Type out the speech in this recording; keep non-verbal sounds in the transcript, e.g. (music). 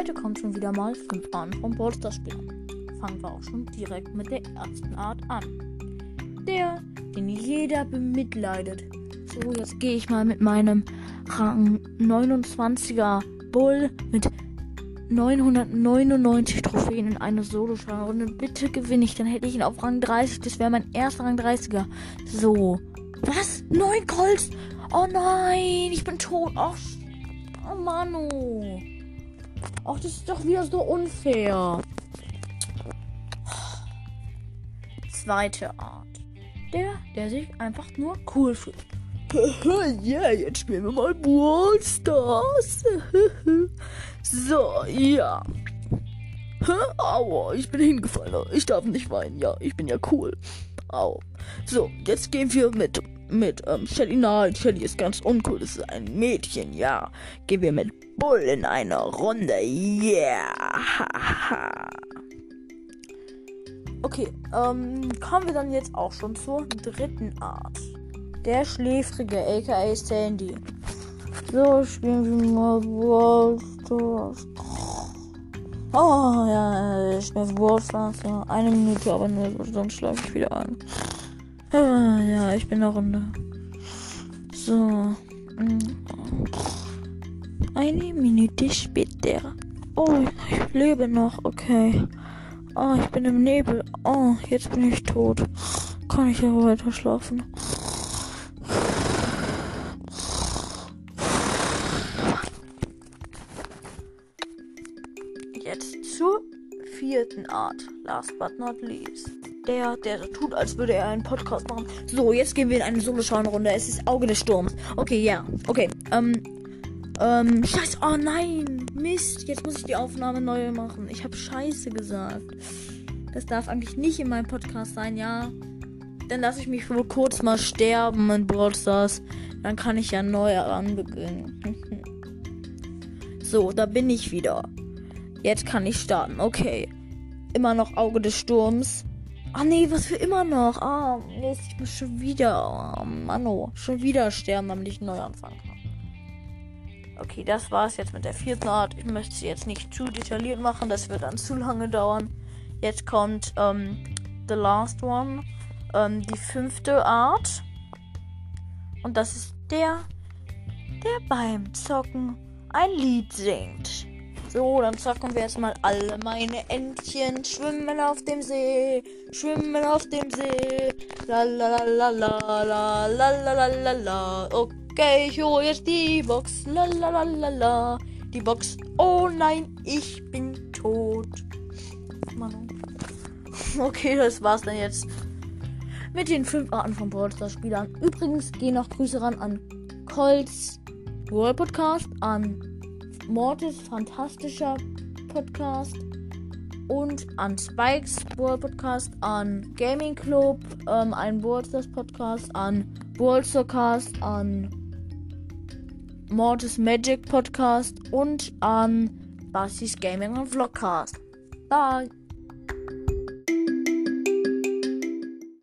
Heute kommt schon wieder mal 5 Arten vom Bolster-Spieler. Fangen wir auch schon direkt mit der ersten Art an. Der, den jeder bemitleidet. So, jetzt gehe ich mal mit meinem Rang 29er Bull mit 999 Trophäen in eine Solo-Runde. Bitte gewinne ich, dann hätte ich ihn auf Rang 30. Das wäre mein erster Rang 30er. So. Was? 9 Colts? Oh nein, ich bin tot. Oh, oh Manu. Ach, das ist doch wieder so unfair. Zweite Art. Der, der sich einfach nur cool fühlt. (laughs) Yeah, jetzt spielen wir mal Brawl Stars. (laughs) so, ja. Aua, ich bin hingefallen. Ich darf nicht weinen. Ja, ich bin ja cool. Au. So, jetzt gehen wir mit mit ähm, Shelly. Nein, Shelly ist ganz uncool. Das ist ein Mädchen. Ja, gehen wir mit Bull in eine Runde. Yeah. (laughs) okay, ähm, kommen wir dann jetzt auch schon zur dritten Art. Der Schläfrige, aka Sandy. So, spielen wir mal Brawl Stars. Oh, ja, ich spiele Brawl Stars. Eine Minute, aber nur, sonst schlafe ich wieder an. Ah, ja, ich bin in der Runde. So. Eine Minute später. Oh, ich lebe noch. Okay. Oh, ich bin im Nebel. Oh, jetzt bin ich tot. Kann ich ja weiter schlafen. Jetzt zur vierten Art. Last but not least. Der, der so tut, als würde er einen Podcast machen. So, jetzt gehen wir in eine Solo-Schauen-Runde. Es ist Auge des Sturms. Okay, ja. Okay. Ähm. Ähm. Scheiße. Oh nein. Mist. Jetzt muss ich die Aufnahme neu machen. Ich habe Scheiße gesagt. Das darf eigentlich nicht in meinem Podcast sein, ja. Dann lasse ich mich wohl kurz mal sterben in Brawl Stars. Dann kann ich ja neu anbeginnen. (laughs) so, da bin ich wieder. Jetzt kann ich starten. Okay. Immer noch Auge des Sturms. Ah nee, was für immer noch. Ah, nee, ich muss schon wieder. Oh, Mann, schon wieder sterben, damit ich neu anfangen kann. Okay, das war's jetzt mit der vierten Art. Ich möchte sie jetzt nicht zu detailliert machen, das wird dann zu lange dauern. Jetzt kommt ähm, The Last One, ähm, die fünfte Art. Und das ist der, der beim Zocken ein Lied singt. So, dann zocken wir erstmal alle meine Entchen. Schwimmen auf dem See, schwimmen auf dem See. La la la la la la la la la la. Okay, ich hole jetzt die Box. La la la la la. Die Box. Oh nein, ich bin tot. Mann. Okay, das war's dann jetzt mit den fünf Arten von Brawl Spielern. Übrigens gehen noch Grüße ran an Colts World Podcast, an Mortis fantastischer Podcast und an Spikes World Podcast, an Gaming Club, ähm, ein Worldstars Podcast, an Worldstercast, an Mortis Magic Podcast und an Bassis Gaming und Vlogcast. Bye!